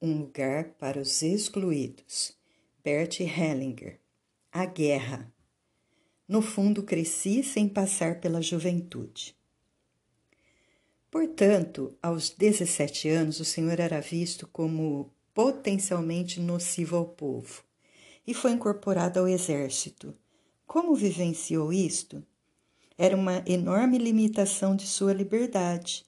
Um lugar para os excluídos. Bert Hellinger. A guerra. No fundo, cresci sem passar pela juventude. Portanto, aos 17 anos, o Senhor era visto como potencialmente nocivo ao povo e foi incorporado ao exército. Como vivenciou isto? Era uma enorme limitação de sua liberdade.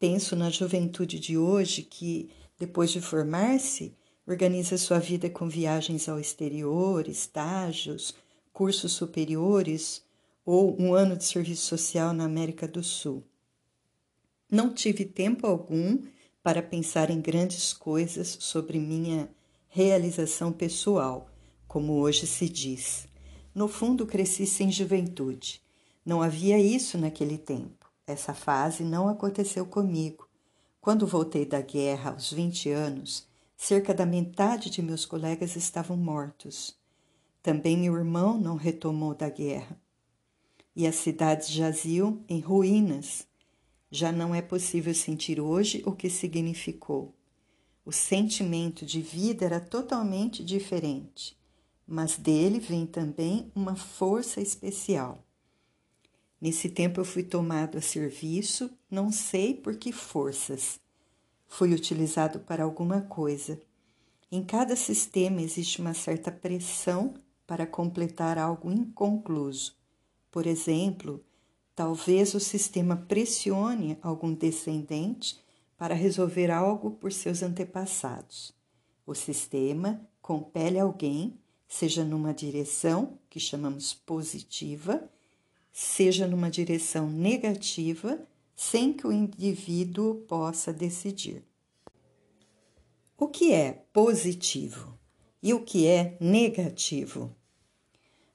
Penso na juventude de hoje que depois de formar-se, organiza sua vida com viagens ao exterior, estágios, cursos superiores ou um ano de serviço social na América do Sul. Não tive tempo algum para pensar em grandes coisas sobre minha realização pessoal, como hoje se diz. No fundo, cresci sem juventude. Não havia isso naquele tempo. Essa fase não aconteceu comigo. Quando voltei da guerra aos 20 anos, cerca da metade de meus colegas estavam mortos. Também meu irmão não retomou da guerra. E as cidades jaziam em ruínas. Já não é possível sentir hoje o que significou. O sentimento de vida era totalmente diferente, mas dele vem também uma força especial. Nesse tempo eu fui tomado a serviço, não sei por que forças. Fui utilizado para alguma coisa. Em cada sistema existe uma certa pressão para completar algo inconcluso. Por exemplo, talvez o sistema pressione algum descendente para resolver algo por seus antepassados. O sistema compele alguém, seja numa direção, que chamamos positiva, seja numa direção negativa, sem que o indivíduo possa decidir. O que é positivo e o que é negativo?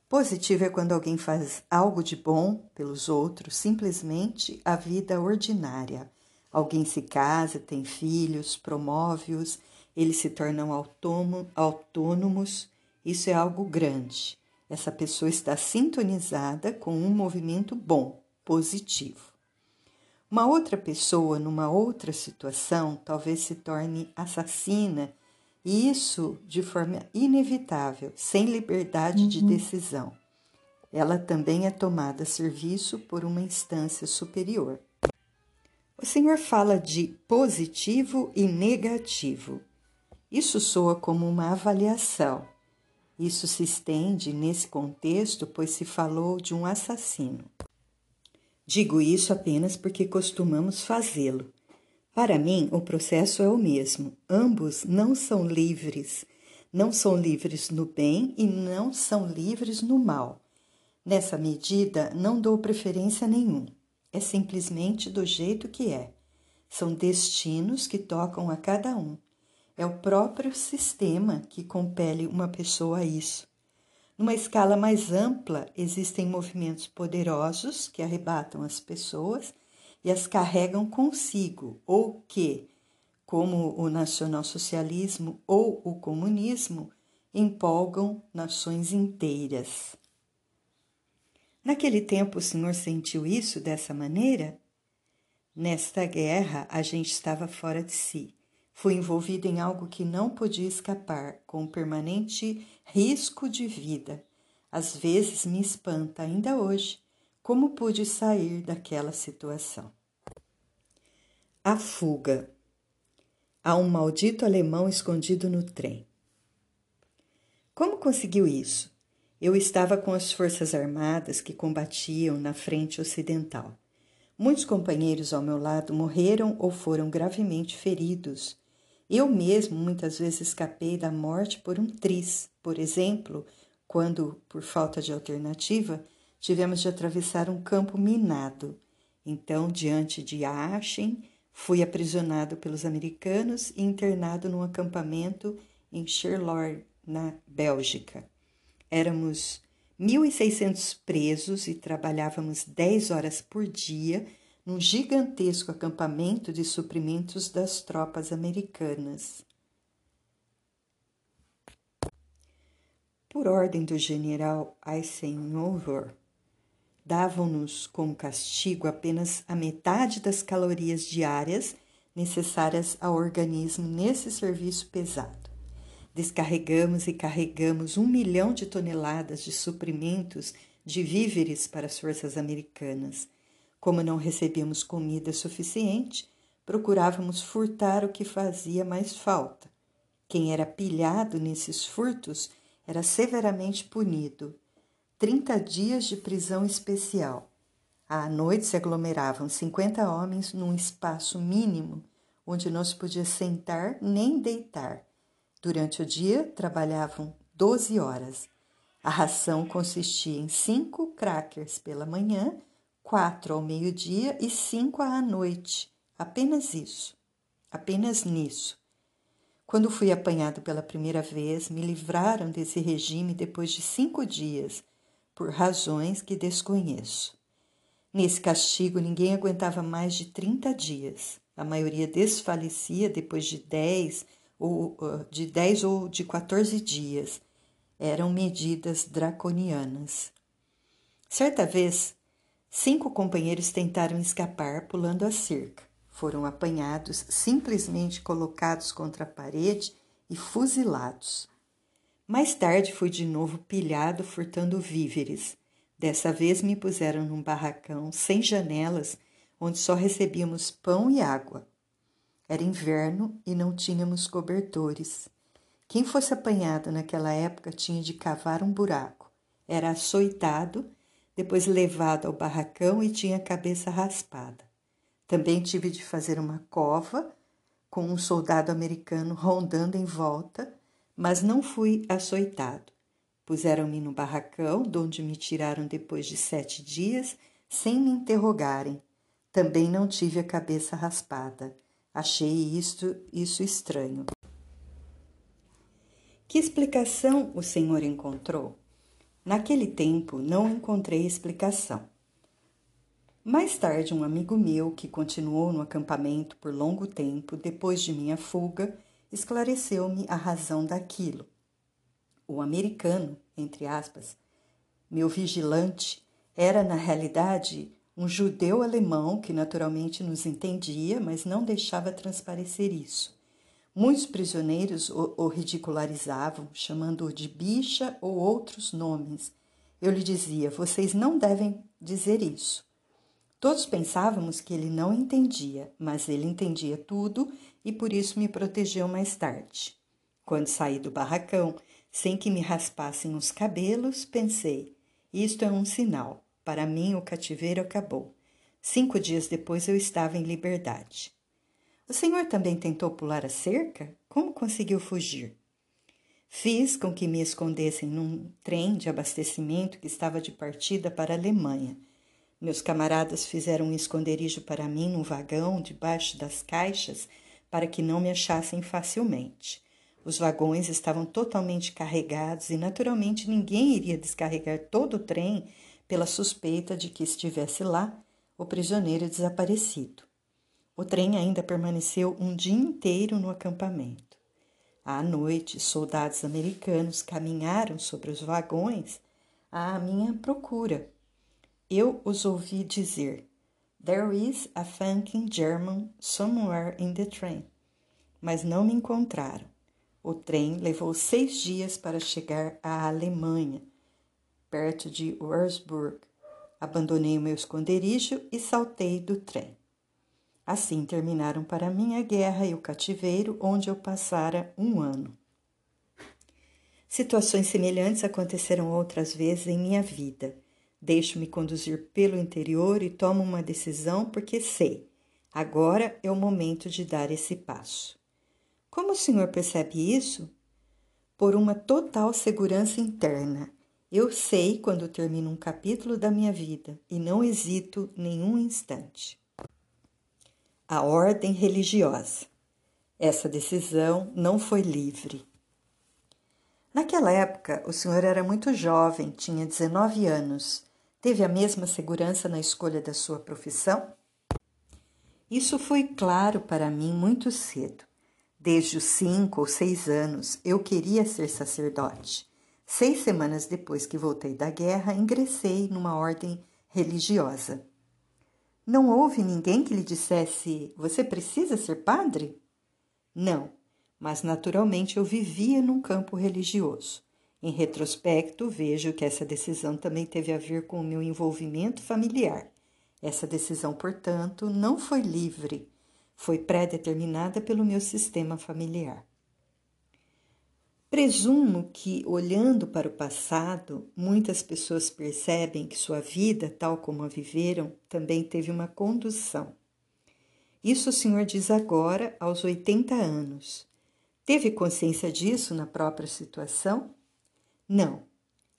Positivo é quando alguém faz algo de bom pelos outros, simplesmente a vida ordinária. Alguém se casa, tem filhos, promove-os, eles se tornam autônomos, isso é algo grande. Essa pessoa está sintonizada com um movimento bom, positivo. Uma outra pessoa, numa outra situação, talvez se torne assassina, e isso de forma inevitável, sem liberdade uhum. de decisão. Ela também é tomada a serviço por uma instância superior. O Senhor fala de positivo e negativo. Isso soa como uma avaliação. Isso se estende nesse contexto, pois se falou de um assassino. Digo isso apenas porque costumamos fazê-lo. Para mim, o processo é o mesmo. Ambos não são livres. Não são livres no bem e não são livres no mal. Nessa medida, não dou preferência nenhum. É simplesmente do jeito que é. São destinos que tocam a cada um. É o próprio sistema que compele uma pessoa a isso. Numa escala mais ampla, existem movimentos poderosos que arrebatam as pessoas e as carregam consigo, ou que, como o nacionalsocialismo ou o comunismo, empolgam nações inteiras. Naquele tempo o senhor sentiu isso dessa maneira? Nesta guerra a gente estava fora de si Fui envolvido em algo que não podia escapar, com permanente risco de vida. Às vezes me espanta ainda hoje como pude sair daquela situação. A fuga. Há um maldito alemão escondido no trem. Como conseguiu isso? Eu estava com as forças armadas que combatiam na frente ocidental. Muitos companheiros ao meu lado morreram ou foram gravemente feridos eu mesmo muitas vezes escapei da morte por um tris, por exemplo, quando, por falta de alternativa, tivemos de atravessar um campo minado. Então, diante de Aachen, fui aprisionado pelos americanos e internado num acampamento em Charleroi, na Bélgica. Éramos 1.600 presos e trabalhávamos 10 horas por dia num gigantesco acampamento de suprimentos das tropas americanas. Por ordem do general Eisenhower, davam-nos como castigo apenas a metade das calorias diárias necessárias ao organismo nesse serviço pesado. Descarregamos e carregamos um milhão de toneladas de suprimentos de víveres para as forças americanas. Como não recebíamos comida suficiente, procurávamos furtar o que fazia mais falta. Quem era pilhado nesses furtos era severamente punido. Trinta dias de prisão especial. À noite se aglomeravam cinquenta homens num espaço mínimo onde não se podia sentar nem deitar. Durante o dia trabalhavam doze horas. A ração consistia em cinco crackers pela manhã, quatro ao meio-dia e cinco à noite. Apenas isso. Apenas nisso. Quando fui apanhado pela primeira vez, me livraram desse regime depois de cinco dias, por razões que desconheço. Nesse castigo, ninguém aguentava mais de 30 dias. A maioria desfalecia depois de 10 ou de 10 ou de 14 dias. Eram medidas draconianas. Certa vez, cinco companheiros tentaram escapar pulando a cerca. Foram apanhados, simplesmente colocados contra a parede e fuzilados. Mais tarde fui de novo pilhado furtando víveres. Dessa vez me puseram num barracão sem janelas, onde só recebíamos pão e água. Era inverno e não tínhamos cobertores. Quem fosse apanhado naquela época tinha de cavar um buraco. Era açoitado, depois levado ao barracão e tinha a cabeça raspada. Também tive de fazer uma cova com um soldado americano rondando em volta, mas não fui açoitado. Puseram-me no barracão, de onde me tiraram depois de sete dias, sem me interrogarem. Também não tive a cabeça raspada. Achei isto, isso estranho. Que explicação o senhor encontrou? Naquele tempo não encontrei explicação. Mais tarde, um amigo meu, que continuou no acampamento por longo tempo depois de minha fuga, esclareceu-me a razão daquilo o americano, entre aspas, meu vigilante, era na realidade um judeu alemão que naturalmente nos entendia, mas não deixava transparecer isso. Muitos prisioneiros o, o ridicularizavam, chamando-o de bicha ou outros nomes. Eu lhe dizia: vocês não devem dizer isso. Todos pensávamos que ele não entendia, mas ele entendia tudo e por isso me protegeu mais tarde. Quando saí do barracão, sem que me raspassem os cabelos, pensei: isto é um sinal. Para mim, o cativeiro acabou. Cinco dias depois eu estava em liberdade. O senhor também tentou pular a cerca? Como conseguiu fugir? Fiz com que me escondessem num trem de abastecimento que estava de partida para a Alemanha. Meus camaradas fizeram um esconderijo para mim num vagão debaixo das caixas para que não me achassem facilmente. Os vagões estavam totalmente carregados e, naturalmente, ninguém iria descarregar todo o trem pela suspeita de que estivesse lá o prisioneiro desaparecido. O trem ainda permaneceu um dia inteiro no acampamento. À noite, soldados americanos caminharam sobre os vagões à minha procura. Eu os ouvi dizer: There is a funking German somewhere in the train. Mas não me encontraram. O trem levou seis dias para chegar à Alemanha, perto de Wurzburg. Abandonei o meu esconderijo e saltei do trem. Assim terminaram para mim a guerra e o cativeiro, onde eu passara um ano. Situações semelhantes aconteceram outras vezes em minha vida. Deixo-me conduzir pelo interior e tomo uma decisão porque sei, agora é o momento de dar esse passo. Como o senhor percebe isso? Por uma total segurança interna. Eu sei quando termino um capítulo da minha vida e não hesito nenhum instante. A ordem religiosa. Essa decisão não foi livre. Naquela época, o senhor era muito jovem, tinha 19 anos. Teve a mesma segurança na escolha da sua profissão? Isso foi claro para mim muito cedo. Desde os cinco ou seis anos, eu queria ser sacerdote. Seis semanas depois que voltei da guerra, ingressei numa ordem religiosa. Não houve ninguém que lhe dissesse: Você precisa ser padre? Não, mas naturalmente eu vivia num campo religioso. Em retrospecto, vejo que essa decisão também teve a ver com o meu envolvimento familiar. Essa decisão, portanto, não foi livre, foi pré-determinada pelo meu sistema familiar. Presumo que, olhando para o passado, muitas pessoas percebem que sua vida, tal como a viveram, também teve uma condução. Isso o senhor diz agora, aos 80 anos. Teve consciência disso na própria situação? Não,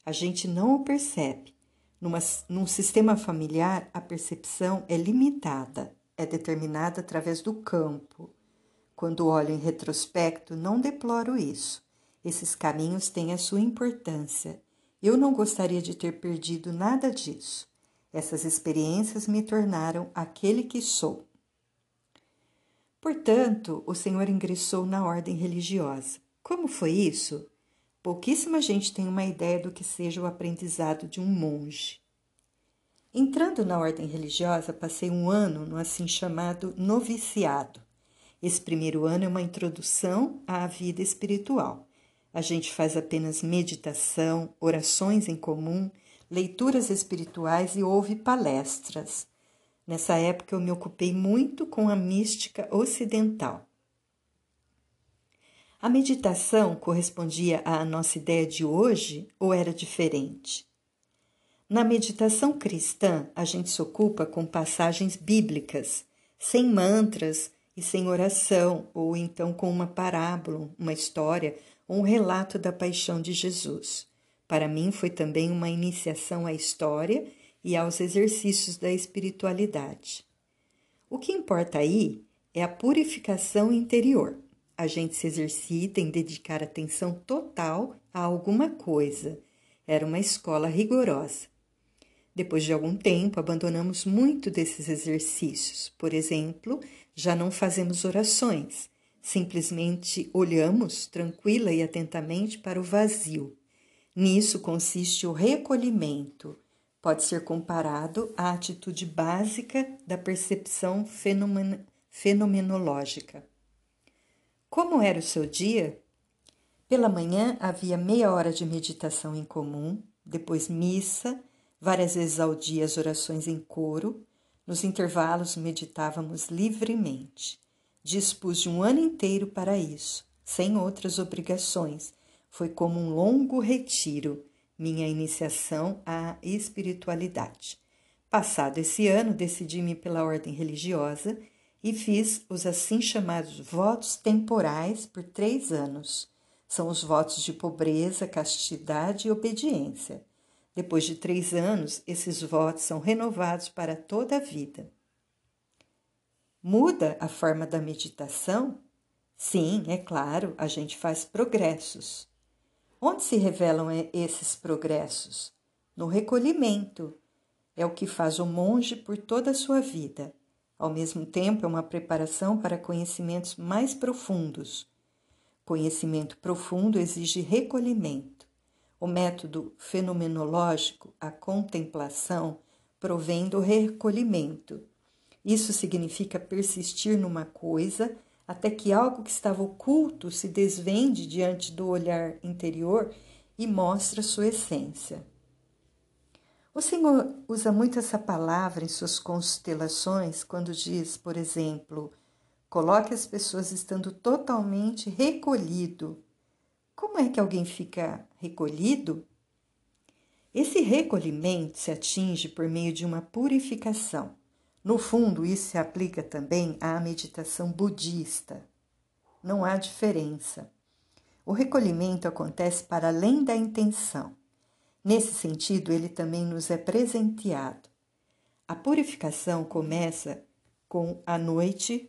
a gente não o percebe. Numa, num sistema familiar, a percepção é limitada, é determinada através do campo. Quando olho em retrospecto, não deploro isso esses caminhos têm a sua importância. Eu não gostaria de ter perdido nada disso. Essas experiências me tornaram aquele que sou. Portanto, o Senhor ingressou na ordem religiosa. Como foi isso? Pouquíssima gente tem uma ideia do que seja o aprendizado de um monge. Entrando na ordem religiosa, passei um ano no assim chamado noviciado. Esse primeiro ano é uma introdução à vida espiritual. A gente faz apenas meditação, orações em comum, leituras espirituais e ouve palestras. Nessa época eu me ocupei muito com a mística ocidental. A meditação correspondia à nossa ideia de hoje ou era diferente? Na meditação cristã, a gente se ocupa com passagens bíblicas, sem mantras e sem oração, ou então com uma parábola, uma história um relato da paixão de Jesus. Para mim, foi também uma iniciação à história e aos exercícios da espiritualidade. O que importa aí é a purificação interior. A gente se exercita em dedicar atenção total a alguma coisa. Era uma escola rigorosa. Depois de algum tempo, abandonamos muito desses exercícios. Por exemplo, já não fazemos orações Simplesmente olhamos tranquila e atentamente para o vazio. Nisso consiste o recolhimento. Pode ser comparado à atitude básica da percepção fenomen fenomenológica. Como era o seu dia? Pela manhã havia meia hora de meditação em comum, depois missa, várias vezes ao dia as orações em coro. Nos intervalos meditávamos livremente. Dispus de um ano inteiro para isso, sem outras obrigações. Foi como um longo retiro, minha iniciação à espiritualidade. Passado esse ano, decidi-me pela ordem religiosa e fiz os assim chamados votos temporais por três anos. São os votos de pobreza, castidade e obediência. Depois de três anos, esses votos são renovados para toda a vida. Muda a forma da meditação? Sim, é claro, a gente faz progressos. Onde se revelam esses progressos? No recolhimento. É o que faz o monge por toda a sua vida. Ao mesmo tempo, é uma preparação para conhecimentos mais profundos. Conhecimento profundo exige recolhimento. O método fenomenológico, a contemplação, provém do recolhimento isso significa persistir numa coisa até que algo que estava oculto se desvende diante do olhar interior e mostra sua essência. O Senhor usa muito essa palavra em suas constelações quando diz, por exemplo, coloque as pessoas estando totalmente recolhido. Como é que alguém fica recolhido? Esse recolhimento se atinge por meio de uma purificação. No fundo, isso se aplica também à meditação budista. Não há diferença. O recolhimento acontece para além da intenção. Nesse sentido, ele também nos é presenteado. A purificação começa com a noite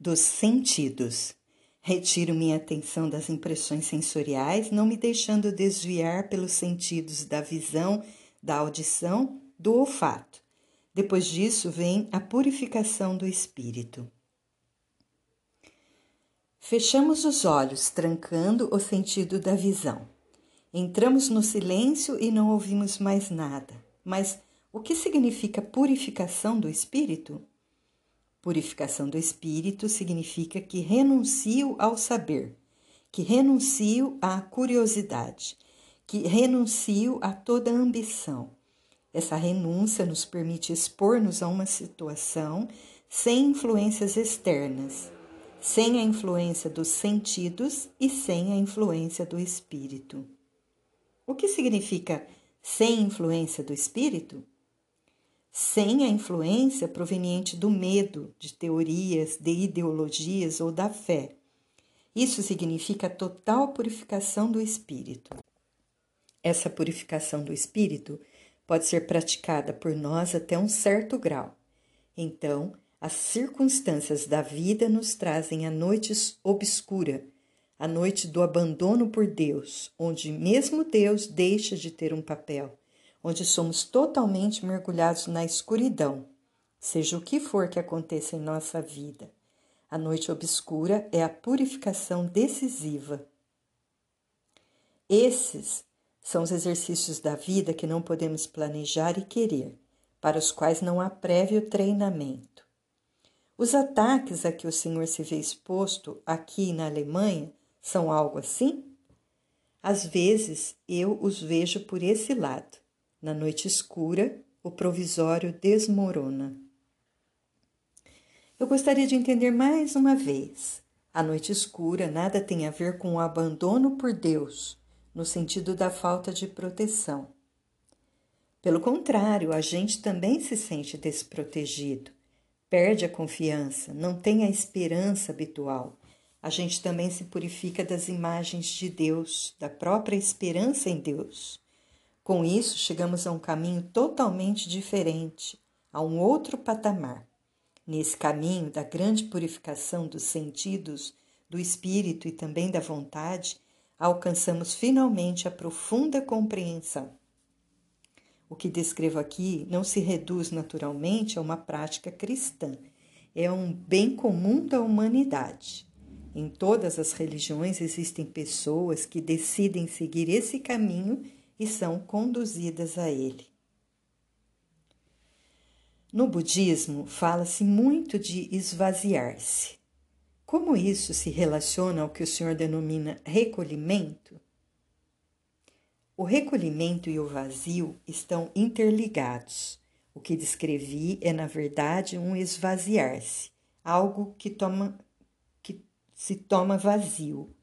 dos sentidos. Retiro minha atenção das impressões sensoriais, não me deixando desviar pelos sentidos da visão, da audição, do olfato. Depois disso vem a purificação do espírito. Fechamos os olhos, trancando o sentido da visão. Entramos no silêncio e não ouvimos mais nada, mas O que significa purificação do espírito? Purificação do espírito significa que renuncio ao saber, que renuncio à curiosidade, que renuncio a toda ambição. Essa renúncia nos permite expor-nos a uma situação sem influências externas, sem a influência dos sentidos e sem a influência do espírito. O que significa sem influência do espírito? sem a influência proveniente do medo, de teorias, de ideologias ou da fé. Isso significa total purificação do espírito. Essa purificação do espírito pode ser praticada por nós até um certo grau. Então, as circunstâncias da vida nos trazem a noite obscura, a noite do abandono por Deus, onde mesmo Deus deixa de ter um papel onde somos totalmente mergulhados na escuridão, seja o que for que aconteça em nossa vida. A noite obscura é a purificação decisiva. Esses são os exercícios da vida que não podemos planejar e querer, para os quais não há prévio treinamento. Os ataques a que o Senhor se vê exposto aqui na Alemanha são algo assim? Às vezes eu os vejo por esse lado. Na noite escura, o provisório desmorona. Eu gostaria de entender mais uma vez. A noite escura nada tem a ver com o abandono por Deus, no sentido da falta de proteção. Pelo contrário, a gente também se sente desprotegido, perde a confiança, não tem a esperança habitual. A gente também se purifica das imagens de Deus, da própria esperança em Deus. Com isso, chegamos a um caminho totalmente diferente, a um outro patamar. Nesse caminho da grande purificação dos sentidos, do espírito e também da vontade, alcançamos finalmente a profunda compreensão. O que descrevo aqui não se reduz naturalmente a uma prática cristã, é um bem comum da humanidade. Em todas as religiões existem pessoas que decidem seguir esse caminho e são conduzidas a ele. No budismo, fala-se muito de esvaziar-se. Como isso se relaciona ao que o senhor denomina recolhimento? O recolhimento e o vazio estão interligados. O que descrevi é, na verdade, um esvaziar-se, algo que, toma, que se toma vazio.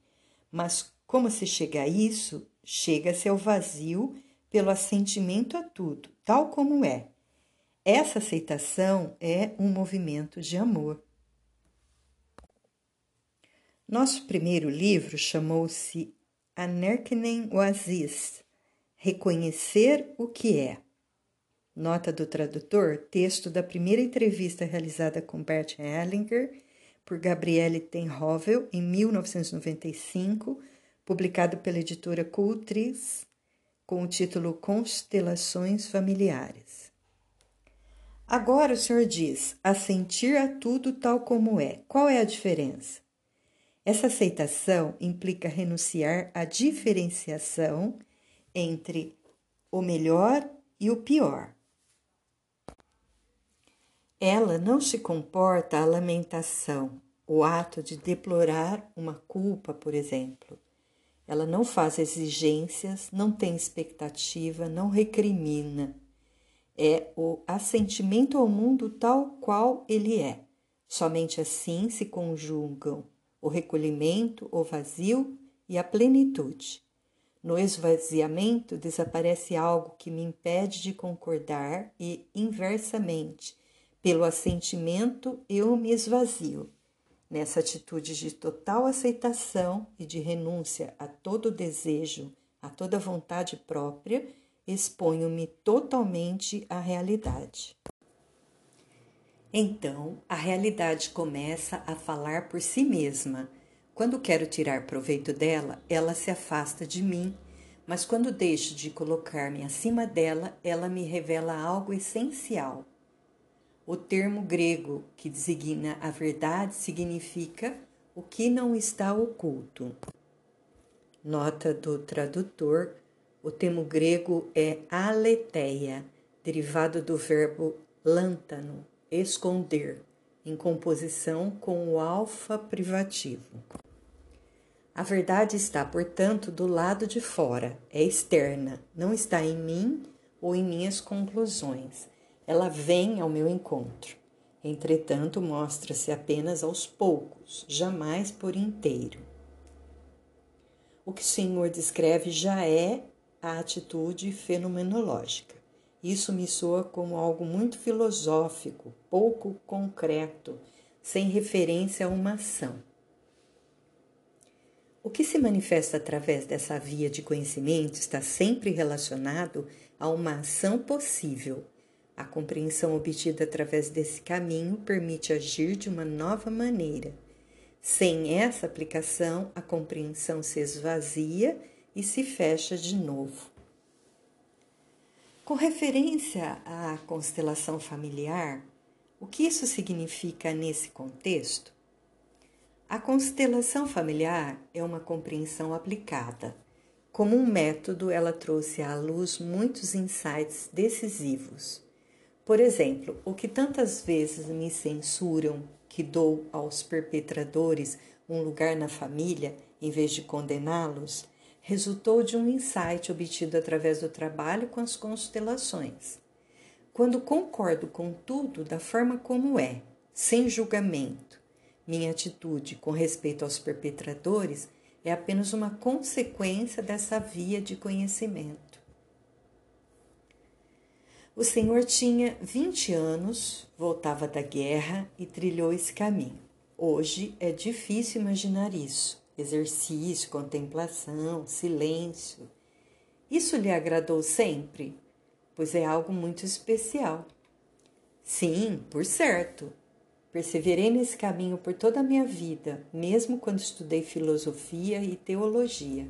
Mas como se chega a isso Chega-se ao vazio pelo assentimento a tudo, tal como é. Essa aceitação é um movimento de amor. Nosso primeiro livro chamou-se Anerkennen Oasis Reconhecer o que é. Nota do tradutor, texto da primeira entrevista realizada com Bert Hellinger por Gabriele Tenhovel em 1995 publicado pela editora Cultris, com o título Constelações Familiares. Agora o senhor diz: assentir a tudo tal como é. Qual é a diferença? Essa aceitação implica renunciar à diferenciação entre o melhor e o pior. Ela não se comporta a lamentação, o ato de deplorar uma culpa, por exemplo. Ela não faz exigências, não tem expectativa, não recrimina. É o assentimento ao mundo tal qual ele é. Somente assim se conjugam o recolhimento, o vazio e a plenitude. No esvaziamento desaparece algo que me impede de concordar e, inversamente, pelo assentimento eu me esvazio. Nessa atitude de total aceitação e de renúncia a todo desejo, a toda vontade própria, exponho-me totalmente à realidade. Então, a realidade começa a falar por si mesma. Quando quero tirar proveito dela, ela se afasta de mim, mas quando deixo de colocar-me acima dela, ela me revela algo essencial o termo grego que designa a verdade significa o que não está oculto. Nota do tradutor: o termo grego é aletheia, derivado do verbo lântano, esconder, em composição com o alfa privativo. A verdade está, portanto, do lado de fora, é externa, não está em mim ou em minhas conclusões. Ela vem ao meu encontro. Entretanto, mostra-se apenas aos poucos, jamais por inteiro. O que o Senhor descreve já é a atitude fenomenológica. Isso me soa como algo muito filosófico, pouco concreto, sem referência a uma ação. O que se manifesta através dessa via de conhecimento está sempre relacionado a uma ação possível, a compreensão obtida através desse caminho permite agir de uma nova maneira. Sem essa aplicação, a compreensão se esvazia e se fecha de novo. Com referência à constelação familiar, o que isso significa nesse contexto? A constelação familiar é uma compreensão aplicada. Como um método, ela trouxe à luz muitos insights decisivos. Por exemplo, o que tantas vezes me censuram que dou aos perpetradores um lugar na família em vez de condená-los, resultou de um insight obtido através do trabalho com as constelações. Quando concordo com tudo da forma como é, sem julgamento, minha atitude com respeito aos perpetradores é apenas uma consequência dessa via de conhecimento. O senhor tinha 20 anos, voltava da guerra e trilhou esse caminho. Hoje é difícil imaginar isso. Exercício, contemplação, silêncio. Isso lhe agradou sempre? Pois é algo muito especial. Sim, por certo. Perseverei nesse caminho por toda a minha vida, mesmo quando estudei filosofia e teologia.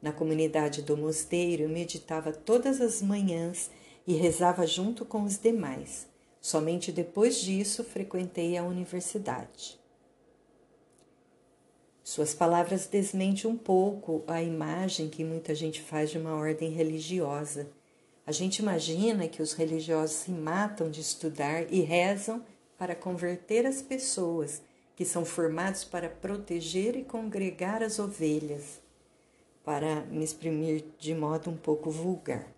Na comunidade do mosteiro, eu meditava todas as manhãs e rezava junto com os demais. Somente depois disso frequentei a universidade. Suas palavras desmentem um pouco a imagem que muita gente faz de uma ordem religiosa. A gente imagina que os religiosos se matam de estudar e rezam para converter as pessoas, que são formados para proteger e congregar as ovelhas, para me exprimir de modo um pouco vulgar.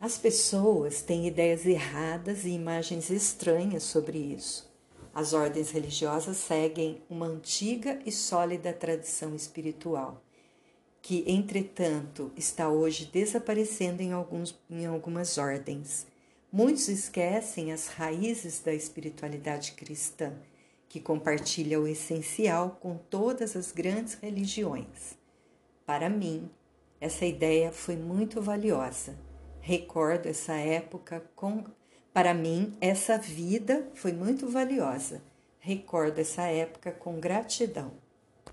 As pessoas têm ideias erradas e imagens estranhas sobre isso. As ordens religiosas seguem uma antiga e sólida tradição espiritual, que, entretanto, está hoje desaparecendo em, alguns, em algumas ordens. Muitos esquecem as raízes da espiritualidade cristã, que compartilha o essencial com todas as grandes religiões. Para mim, essa ideia foi muito valiosa recordo essa época com. Para mim, essa vida foi muito valiosa. Recordo essa época com gratidão.